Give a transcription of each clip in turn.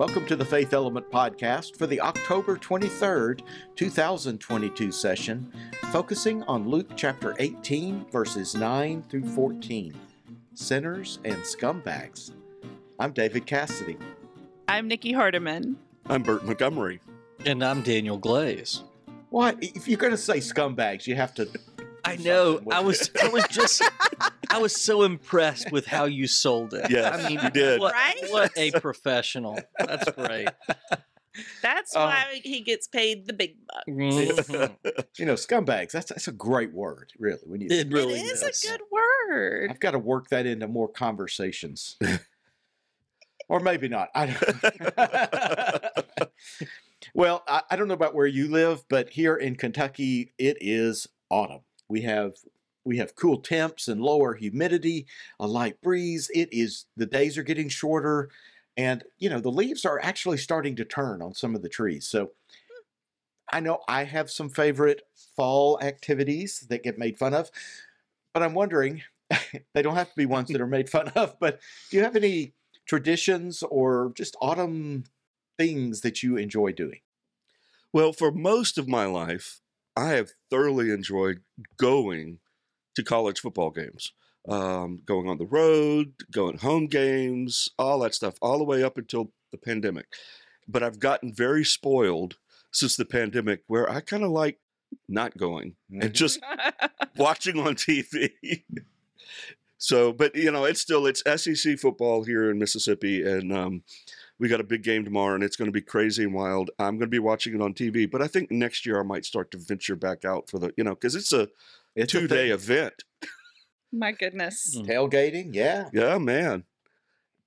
Welcome to the Faith Element Podcast for the October 23rd, 2022 session, focusing on Luke chapter 18, verses 9 through 14 Sinners and Scumbags. I'm David Cassady. I'm Nikki Hardeman. I'm Bert Montgomery. And I'm Daniel Glaze. What? If you're going to say scumbags, you have to. I know. I was. I was just. I was so impressed with how you sold it. Yes, I mean, you did. What, Right? what a professional. That's great. That's Oh. why he gets paid the big bucks. Mhm. You know, scumbags, that's, that's a great word, really. When you, It really it is, is. a good word. I've got to work that into more conversations. or maybe not. I don't. well, I, I don't know about where you live, but here in Kentucky, it is autumn. We have we have cool temps and lower humidity, a light breeze. It is the days are getting shorter, and you know the leaves are actually starting to turn on some of the trees. So hmm. I know I have some favorite fall activities that get made fun of, but I'm wondering they don't have to be ones that are made fun of, but do you have any traditions or just autumn things that you enjoy doing? Well, for most of my life, I have thoroughly enjoyed going to college football games, um, going on the road, going home games, all that stuff, all the way up until the pandemic. But I've gotten very spoiled since the pandemic where I kind of like not going and just watching on TV. so, but you know, it's still it's SEC football here in Mississippi, and um, we got a big game tomorrow, and it's going to be crazy and wild. I'm going to be watching it on TV, but I think next year I might start to venture back out for the you know because it's a It's a two day thing. event. My goodness. Mm. tailgating. Yeah, Yeah, man.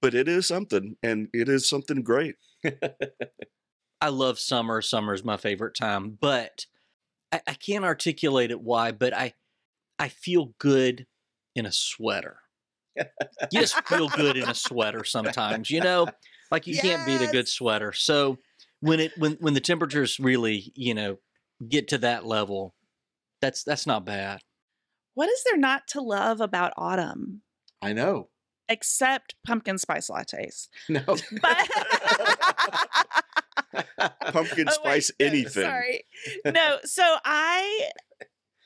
But it is something, and it is something great. I love summer. Summer is my favorite time, but I, I can't articulate it why. But I, I feel good in a sweater. You just feel good in a sweater sometimes, you know. Like you can't beat a good sweater. So when it when when the temperatures really you know get to that level, that's that's not bad. What is there not to love about autumn I know. except pumpkin spice lattes? No, But Pumpkin Oh, wait, spice no, anything. Sorry. No, so I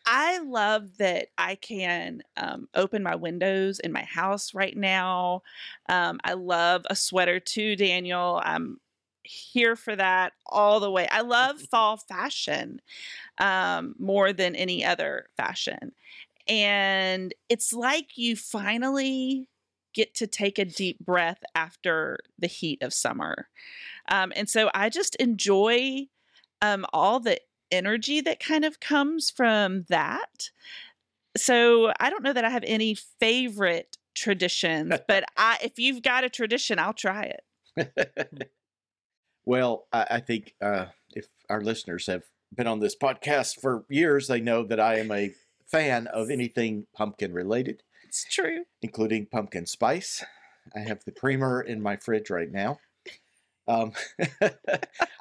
I love that I can um, open my windows in my house right now. Um, I love a sweater too, Daniel. I'm here for that all the way. I love fall fashion um, more than any other fashion. And it's like you finally get to take a deep breath after the heat of summer. Um, and so I just enjoy um, all the energy that kind of comes from that. So I don't know that I have any favorite traditions, but I, if you've got a tradition, I'll try it. well, I, I think uh, if our listeners have been on this podcast for years, they know that I am a fan of anything pumpkin related, It's true. including pumpkin spice. I have the creamer in my fridge right now. Um,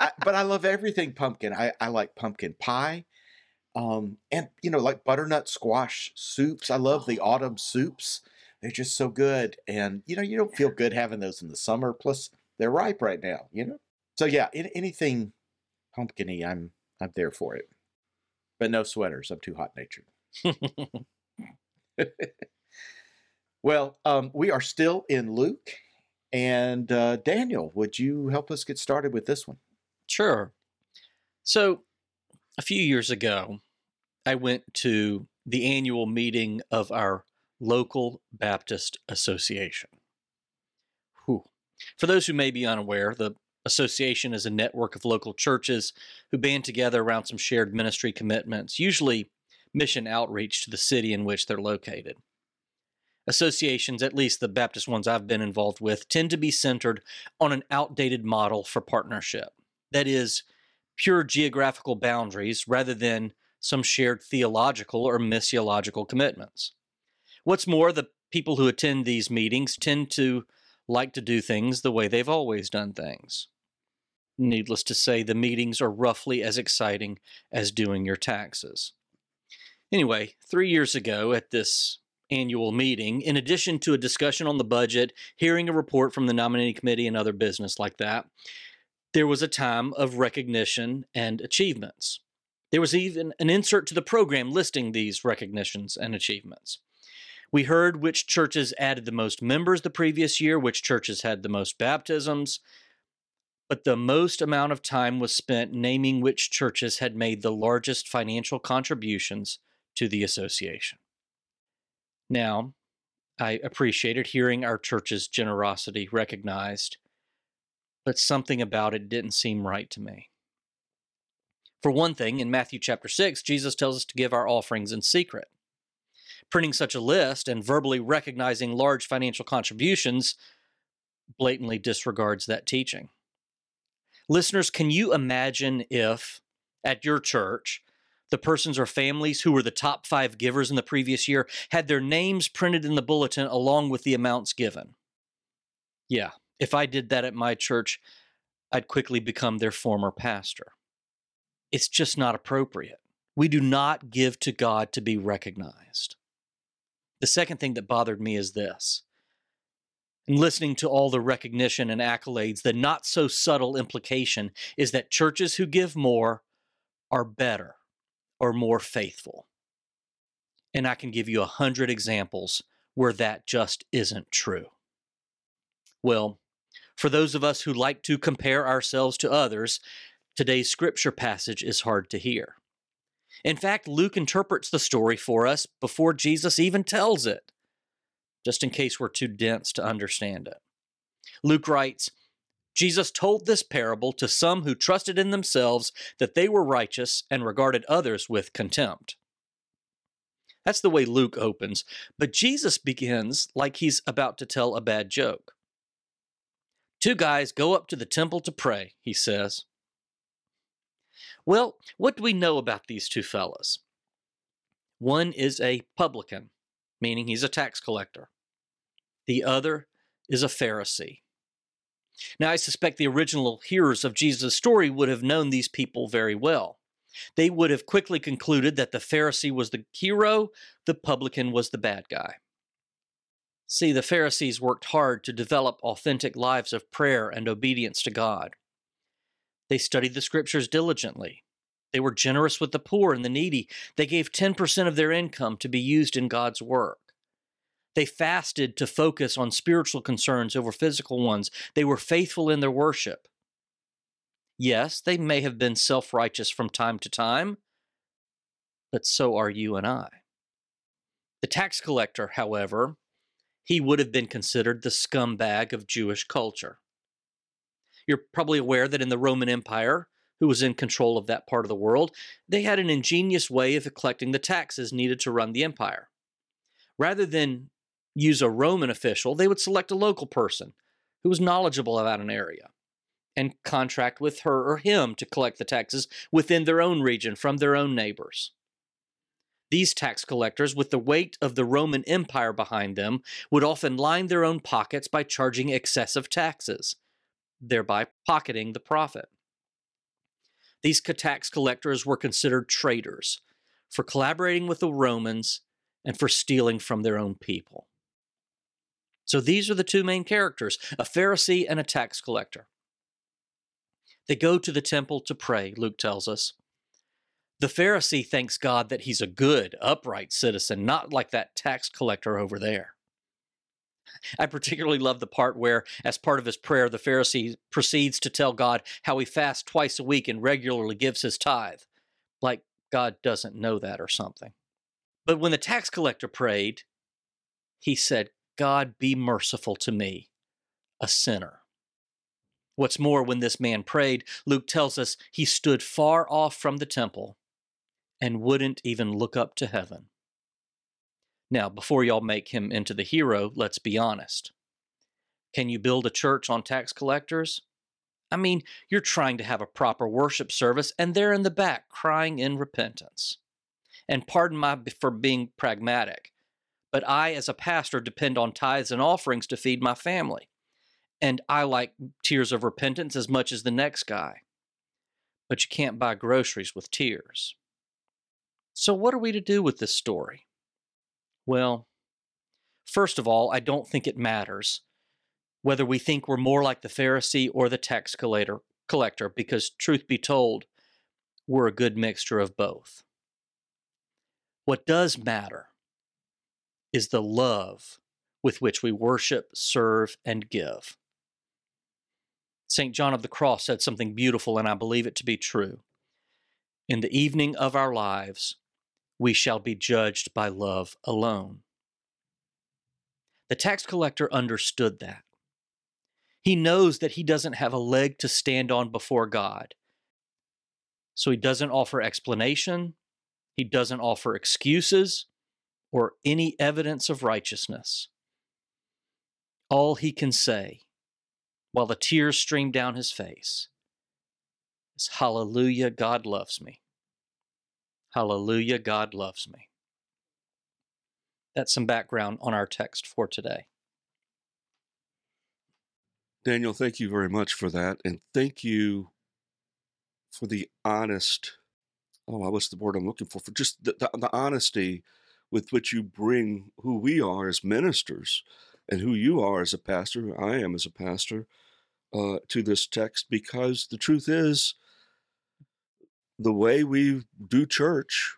I, but I love everything pumpkin. I, I like pumpkin pie. Um, and you know, like butternut squash soups. I love the autumn soups. They're just so good. And you know, you don't feel good having those in the summer. Plus, they're ripe right now. You know. So yeah, in, anything pumpkiny, I'm I'm there for it. But no sweaters. I'm too hot natured. Well, um, we are still in Luke, and uh, Daniel, would you help us get started with this one? Sure. So, a few years ago, I went to the annual meeting of our local Baptist Association. Whew. For those who may be unaware, the association is a network of local churches who band together around some shared ministry commitments, usually mission outreach to the city in which they're located. Associations, at least the Baptist ones I've been involved with, tend to be centered on an outdated model for partnership. That is, pure geographical boundaries rather than some shared theological or missiological commitments. What's more, the people who attend these meetings tend to like to do things the way they've always done things. Needless to say, the meetings are roughly as exciting as doing your taxes. Anyway, three years ago at this annual meeting, in addition to a discussion on the budget, hearing a report from the nominating committee, and other business like that, there was a time of recognition and achievements. There was even an insert to the program listing these recognitions and achievements. We heard which churches added the most members the previous year, which churches had the most baptisms, but the most amount of time was spent naming which churches had made the largest financial contributions to the association. Now, I appreciated hearing our church's generosity recognized, but something about it didn't seem right to me. For one thing, in Matthew chapter 6, Jesus tells us to give our offerings in secret. Printing such a list and verbally recognizing large financial contributions blatantly disregards that teaching. Listeners, can you imagine if at your church, the persons or families who were the top five givers in the previous year had their names printed in the bulletin along with the amounts given? Yeah, if I did that at my church, I'd quickly become their former pastor. It's just not appropriate. We do not give to God to be recognized. The second thing that bothered me is this listening to all the recognition and accolades, the not so subtle implication is that churches who give more are better or more faithful. And I can give you a hundred examples where that just isn't true. Well, for those of us who like to compare ourselves to others, today's scripture passage is hard to hear. In fact, Luke interprets the story for us before Jesus even tells it just in case we're too dense to understand it. Luke writes, Jesus told this parable to some who trusted in themselves that they were righteous and regarded others with contempt. That's the way Luke opens, but Jesus begins like he's about to tell a bad joke. Two guys go up to the temple to pray, he says. Well, what do we know about these two fellows? One is a publican, meaning he's a tax collector the other is a Pharisee. Now, I suspect the original hearers of Jesus' story would have known these people very well. They would have quickly concluded that the Pharisee was the hero, the publican was the bad guy. See, the Pharisees worked hard to develop authentic lives of prayer and obedience to God. They studied the scriptures diligently. They were generous with the poor and the needy. They gave 10% of their income to be used in God's work. They fasted to focus on spiritual concerns over physical ones. They were faithful in their worship. Yes, they may have been self righteous from time to time, but so are you and I. The tax collector, however, he would have been considered the scumbag of Jewish culture. You're probably aware that in the Roman Empire, who was in control of that part of the world, they had an ingenious way of collecting the taxes needed to run the empire. Rather than use a Roman official, they would select a local person who was knowledgeable about an area and contract with her or him to collect the taxes within their own region from their own neighbors. These tax collectors, with the weight of the Roman Empire behind them, would often line their own pockets by charging excessive taxes, thereby pocketing the profit. These tax collectors were considered traitors for collaborating with the Romans and for stealing from their own people. So these are the two main characters a Pharisee and a tax collector. They go to the temple to pray, Luke tells us. The Pharisee thanks God that he's a good, upright citizen, not like that tax collector over there. I particularly love the part where, as part of his prayer, the Pharisee proceeds to tell God how he fasts twice a week and regularly gives his tithe, like God doesn't know that or something. But when the tax collector prayed, he said, God be merciful to me, a sinner. What's more, when this man prayed, Luke tells us he stood far off from the temple and wouldn't even look up to heaven. Now, before y'all make him into the hero, let's be honest. Can you build a church on tax collectors? I mean, you're trying to have a proper worship service, and they're in the back crying in repentance. And pardon my for being pragmatic, but I, as a pastor, depend on tithes and offerings to feed my family. And I like tears of repentance as much as the next guy. But you can't buy groceries with tears. So, what are we to do with this story? Well, First of all, I don't think it matters whether we think we're more like the Pharisee or the tax collector, because truth be told, we're a good mixture of both. What does matter is the love with which we worship, serve, and give. St. John of the Cross said something beautiful, and I believe it to be true. In the evening of our lives, we shall be judged by love alone. The tax collector understood that. He knows that he doesn't have a leg to stand on before God. So he doesn't offer explanation, he doesn't offer excuses or any evidence of righteousness. All he can say, while the tears stream down his face, is Hallelujah, God loves me. Hallelujah, God loves me. That's some background on our text for today. Daniel, thank you very much for that. And thank you for the honest, oh, what's the word I'm looking for? For just the, the, the honesty with which you bring who we are as ministers and who you are as a pastor, who I am as a pastor, uh, to this text, because the truth is, the way we do church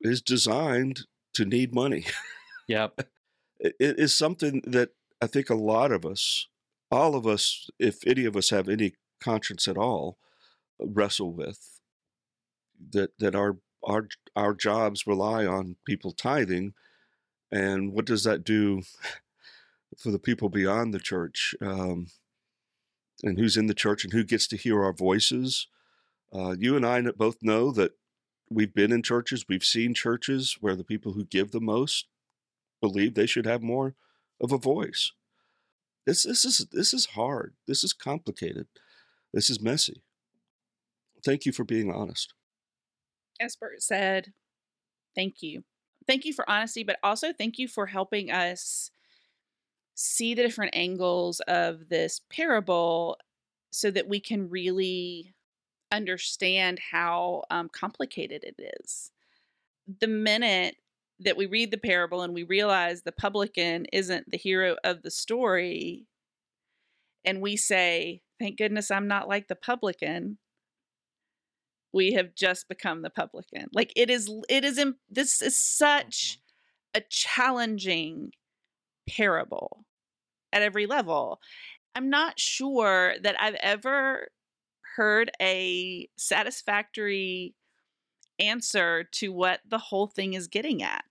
is designed to need money. Yep. it it is something that I think a lot of us, all of us, if any of us have any conscience at all, wrestle with. That that our our our jobs rely on people tithing, and what does that do for the people beyond the church, um, and who's in the church and who gets to hear our voices? Uh, you and I both know that we've been in churches, we've seen churches where the people who give the most believe they should have more of a voice. This this is this is hard. This is complicated. This is messy. Thank you for being honest. As Bert said, thank you. Thank you for honesty, but also thank you for helping us see the different angles of this parable so that we can really understand how um, complicated it is. The minute that we read the parable and we realize the publican isn't the hero of the story, and we say, Thank goodness I'm not like the publican, we have just become the publican. Like it is, it is, this is such a challenging parable at every level. I'm not sure that I've ever heard a satisfactory answer to what the whole thing is getting at.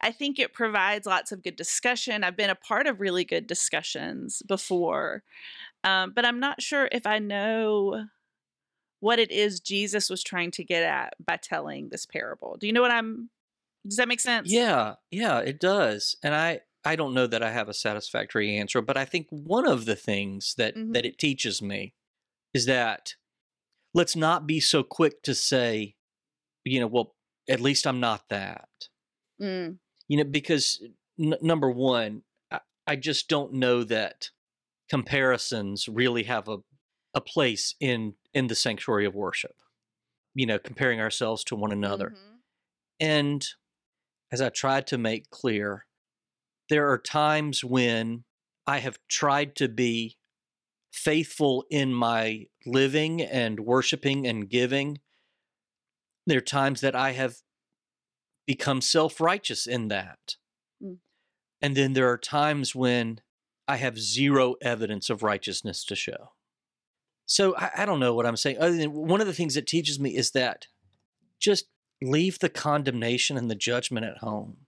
I think it provides lots of good discussion. I've been a part of really good discussions before, um, but I'm not sure if I know what it is Jesus was trying to get at by telling this parable. Do you know what I'm? Does that make sense? Yeah, yeah, it does. And I I don't know that I have a satisfactory answer, but I think one of the things that Mhm. that it teaches me is that let's not be so quick to say, you know, well, at least I'm not that. Mm, You know, because n- number one, I, I just don't know that comparisons really have a a place in in the sanctuary of worship. You know, comparing ourselves to one another. mhm. And as I tried to make clear, there are times when I have tried to be faithful in my living and worshiping and giving. There are times that I have become self righteous in that. Mm. And then there are times when I have zero evidence of righteousness to show. So I, I don't know what I'm saying. Other than one of the things it teaches me is that just leave the condemnation and the judgment at home.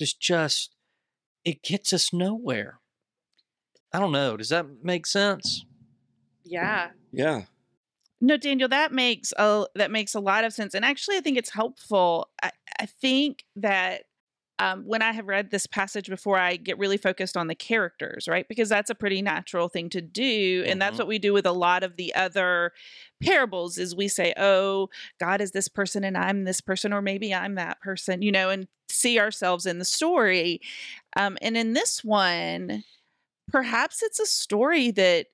Just, just, it gets us nowhere. I don't know. Does that make sense? Yeah. Yeah. No, Daniel, that makes a that makes a lot of sense, and actually, I think it's helpful. I, I think that um, when I have read this passage before, I get really focused on the characters, right? Because that's a pretty natural thing to do, and that's Mhm. what we do with a lot of the other parables. Is we say, "Oh, God is this person, and I'm this person, or maybe I'm that person," you know, and see ourselves in the story. Um, and in this one, perhaps it's a story that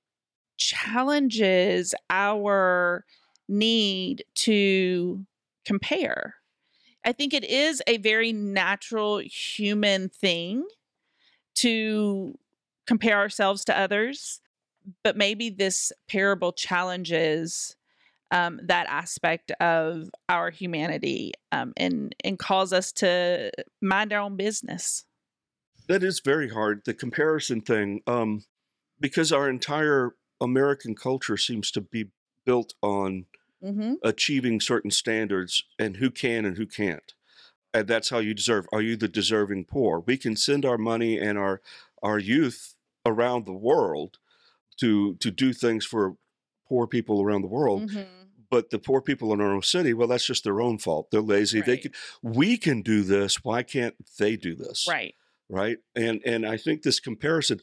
challenges our need to compare. I think it is a very natural human thing to compare ourselves to others, but maybe this parable challenges um, that aspect of our humanity um, and and calls us to mind our own business. That is very hard. The comparison thing, um, because our entire American culture seems to be built on Mm-hmm. achieving certain standards and who can and who can't. And that's how you deserve. Are you the deserving poor? We can send our money and our our youth around the world to to do things for poor people around the world. Mm-hmm. But the poor people in our own city, well, that's just their own fault. They're lazy. They can, we can do this. Why can't they do this? Right. right and and i think this comparison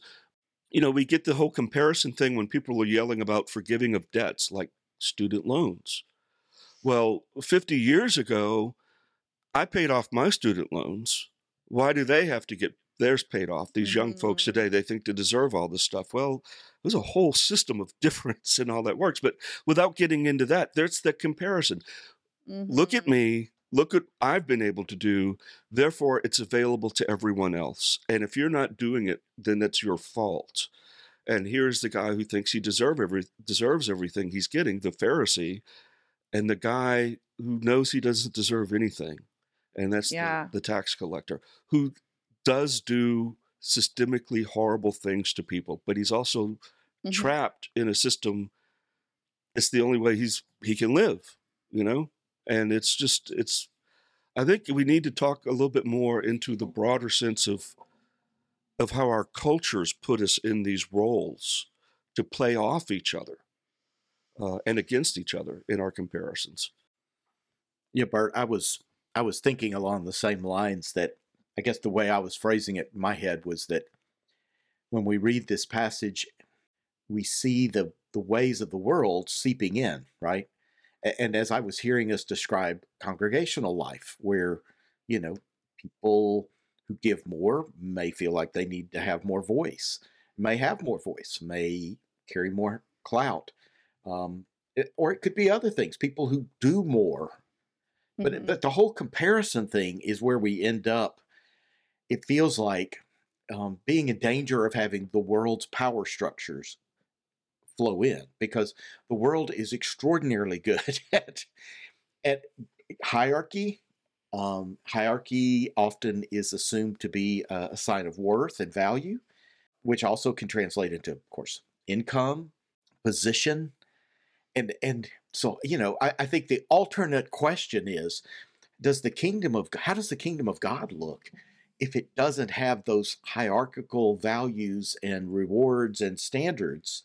you know we get the whole comparison thing when people are yelling about forgiving of debts like student loans. Well 50 years ago i paid off my student loans. Why do they have to get theirs paid off? These young folks Mhm. today they think they deserve all this stuff. Well there's a whole system of difference in how that works but without getting into that there's the comparison. Look at Mhm. me look at i've been able to do therefore it's available to everyone else. And if you're not doing it then that's your fault and here's the guy who thinks he deserve every, deserves everything he's getting the pharisee and the guy who knows he doesn't deserve anything and that's Yeah. the, the tax collector who does do systemically horrible things to people but he's also Mhm. trapped in a system it's the only way he's he can live you know and it's just it's i think we need to talk a little bit more into the broader sense of of how our cultures put us in these roles to play off each other uh, and against each other in our comparisons Yeah, Bert, I was I was thinking along the same lines that I guess the way I was phrasing it in my head was that when we read this passage, we see the the ways of the world seeping in, right? And as I was hearing us describe congregational life, where you know people who give more may feel like they need to have more voice, may have more voice, may carry more clout, um, it- or it could be other things. People who do more but Mhm. but the whole comparison thing is where we end up. It feels like um, being in danger of having the world's power structures flow in because the world is extraordinarily good at at hierarchy. Um, hierarchy often is assumed to be a, a sign of worth and value, which also can translate into, of course, income, position, and and so you know I, I think the alternate question is does the kingdom of how does the kingdom of god look if it doesn't have those hierarchical values and rewards and standards?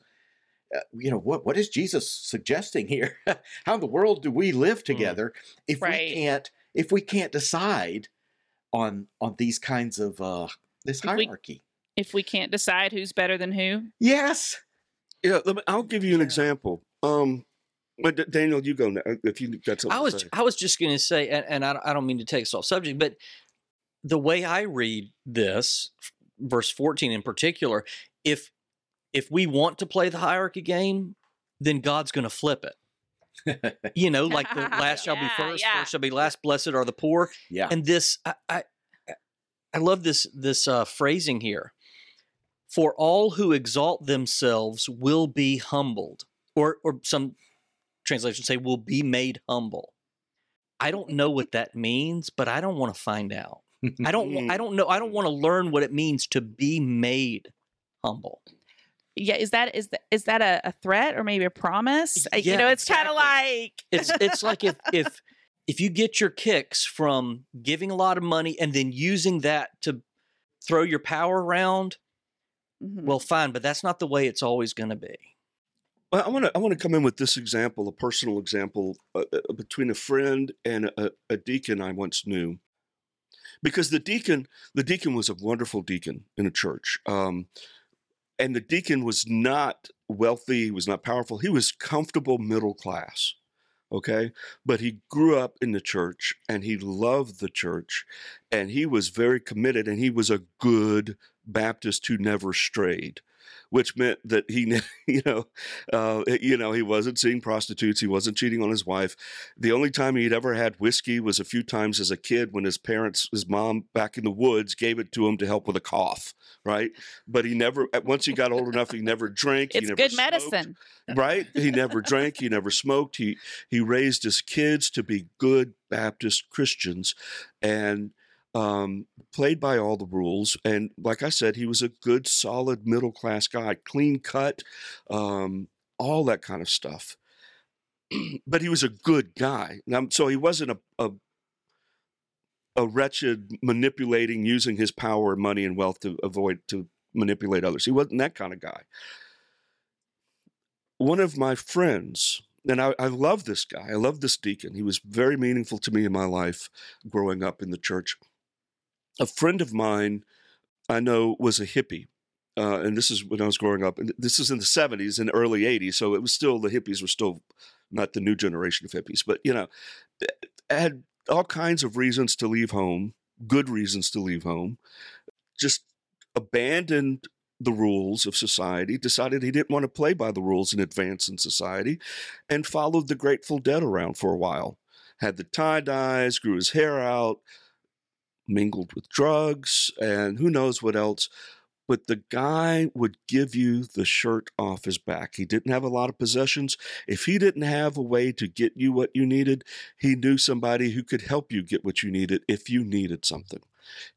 Uh, you know what what is jesus suggesting here? How in the world do we live together if Right. we can't if we can't decide on on these kinds of uh this If we- hierarchy if we can't decide who's better than who. yes yeah let me, i'll give you an Yeah. example um but daniel you go now if you got something I was to say. I was just going to say, and, and I, don't- I don't mean to take us off subject, but the way I read this, verse fourteen in particular, if if we want to play the hierarchy game, then God's going to flip it. You know, like the last shall be first, yeah. first shall be last. Blessed are the poor. yeah And this, I, I, I love this this uh, phrasing here. For all who exalt themselves will be humbled, or or some translations say will be made humble. I don't know what that means, but I don't want to find out. I don't. I don't know. I don't want to learn what it means to be made humble. Yeah, is that is that is that a, a threat or maybe a promise? Uh, you know, it's kind of like It's it's like if if if you get your kicks from giving a lot of money and then using that to throw your power around, Mhm. well, fine. But that's not the way it's always going to be. Well, I want to I want to come in with this example, a personal example uh, uh, between a friend and a, a deacon I once knew, because the deacon the deacon was a wonderful deacon in a church, um, and the deacon was not wealthy, he was not powerful, he was comfortable middle class, okay, but he grew up in the church and he loved the church, and he was very committed, and he was a good Baptist who never strayed which meant that he, you know, uh, you know, he wasn't seeing prostitutes, he wasn't cheating on his wife. The only time he'd ever had whiskey was a few times as a kid when his parents, his mom, back in the woods, gave it to him to help with a cough, right? But he never, once he got old enough, he never drank. he It's never good smoked medicine. right he never drank he never smoked he he raised his kids to be good baptist christians and um, played by all the rules and like i said he was a good solid middle class guy clean cut um, all that kind of stuff but he was a good guy now, so he wasn't a, a a wretched manipulating using his power money and wealth to avoid to manipulate others he wasn't that kind of guy one of my friends, and I, I love this guy. I love this deacon. He was very meaningful to me in my life growing up in the church. A friend of mine I know was a hippie. Uh, and this is when I was growing up. And this is in the 70s and early 80s. So it was still, the hippies were still not the new generation of hippies, but, you know, had all kinds of reasons to leave home, good reasons to leave home, just abandoned the rules of society, decided he didn't want to play by the rules and advance in society, and followed the Grateful Dead around for a while. Had the tie dyes, grew his hair out, mingled with drugs, and who knows what else. But the guy would give you the shirt off his back. He didn't have a lot of possessions. If he didn't have a way to get you what you needed, he knew somebody who could help you get what you needed if you needed something.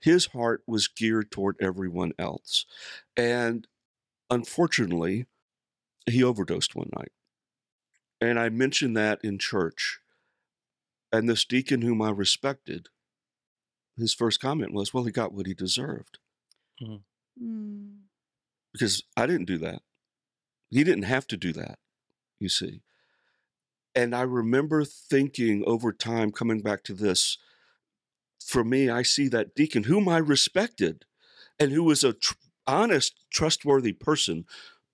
His heart was geared toward everyone else. And unfortunately, he overdosed one night. And I mentioned that in church. And this deacon, whom I respected, his first comment was, Well, he got what he deserved. Mm. Because I didn't do that. He didn't have to do that, you see. And I remember thinking over time, coming back to this, for me, I see that deacon whom I respected and who was a tr- honest, trustworthy person,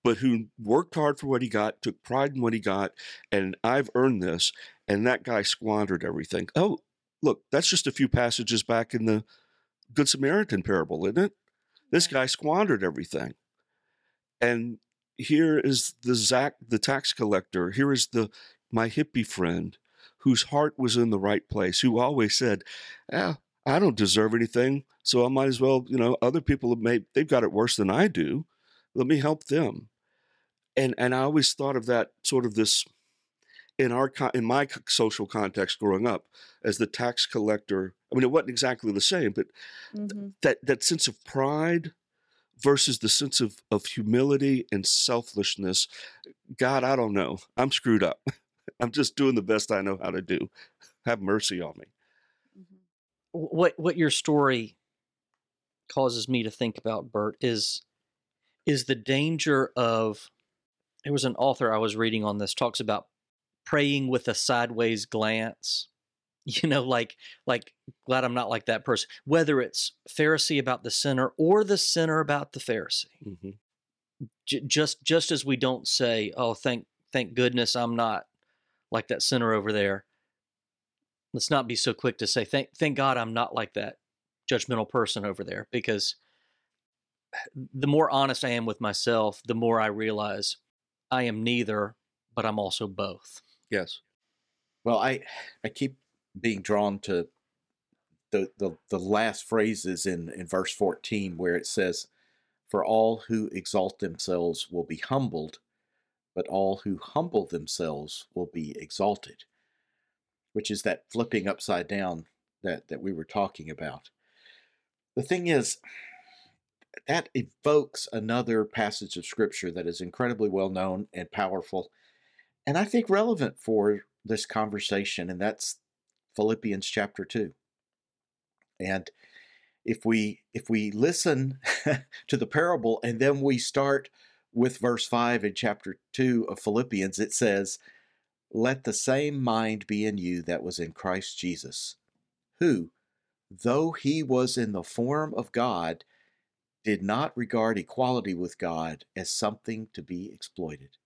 but who worked hard for what he got, took pride in what he got, and I've earned this. And that guy squandered everything. Oh, look, that's just a few passages back in the Good Samaritan parable, isn't it? This guy squandered everything. And here is the Zach, the tax collector. Here is the my hippie friend whose heart was in the right place, who always said, "Yeah, I don't deserve anything, so I might as well, you know, other people have made they've got it worse than I do. Let me help them." And and I always thought of that sort of this in our in my social context growing up as the tax collector. I mean, it wasn't exactly the same, but hmm that that sense of pride versus the sense of of humility and selflessness. God, I don't know. I'm screwed up. I'm just doing the best I know how to do. Have mercy on me. hmm what what your story causes me to think about bert is is the danger of there was an author i was reading on this talks about praying with a sideways glance you know like like glad i'm not like that person whether it's pharisee about the sinner or the sinner about the pharisee. Hmm J- just just as we don't say oh thank thank goodness i'm not like that sinner over there let's not be so quick to say thank thank god i'm not like that judgmental person over there because the more honest i am with myself the more i realize i am neither but i'm also both Yes. Well, I I keep being drawn to the the, the last phrases in, in verse 14 where it says, For all who exalt themselves will be humbled, but all who humble themselves will be exalted. Which is that flipping upside down that, that we were talking about. The thing is, that evokes another passage of scripture that is incredibly well known and powerful and I think relevant for this conversation, and that's Philippians chapter two. And if we if we listen to the parable and then we start with verse five in chapter two of Philippians, it says, "Let the same mind be in you that was in Christ Jesus, who, though he was in the form of God, did not regard equality with God as something to be exploited."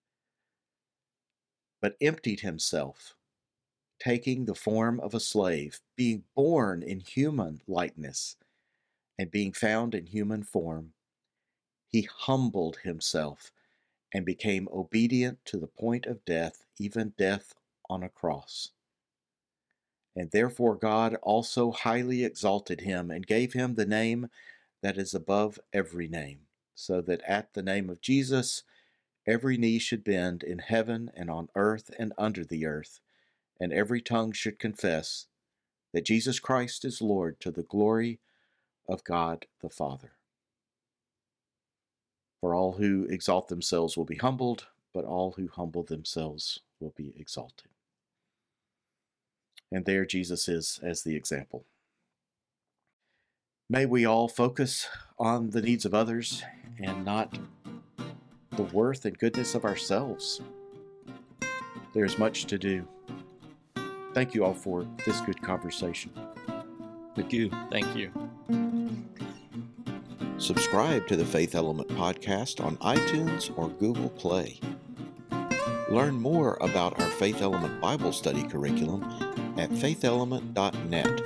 But emptied himself, taking the form of a slave, being born in human likeness, and being found in human form, he humbled himself and became obedient to the point of death, even death on a cross. And therefore God also highly exalted him and gave him the name that is above every name, so that at the name of Jesus every knee should bend in heaven and on earth and under the earth, and every tongue should confess that Jesus Christ is Lord to the glory of God the Father. For all who exalt themselves will be humbled, but all who humble themselves will be exalted. And there Jesus is as the example. May we all focus on the needs of others and not the worth and goodness of ourselves. There's much to do. Thank you all for this good conversation. Thank you. Thank you. Subscribe to the Faith Element podcast on iTunes or Google Play. Learn more about our Faith Element Bible study curriculum at faithelement.net.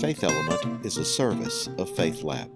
Faith Element is a service of Faith Lab.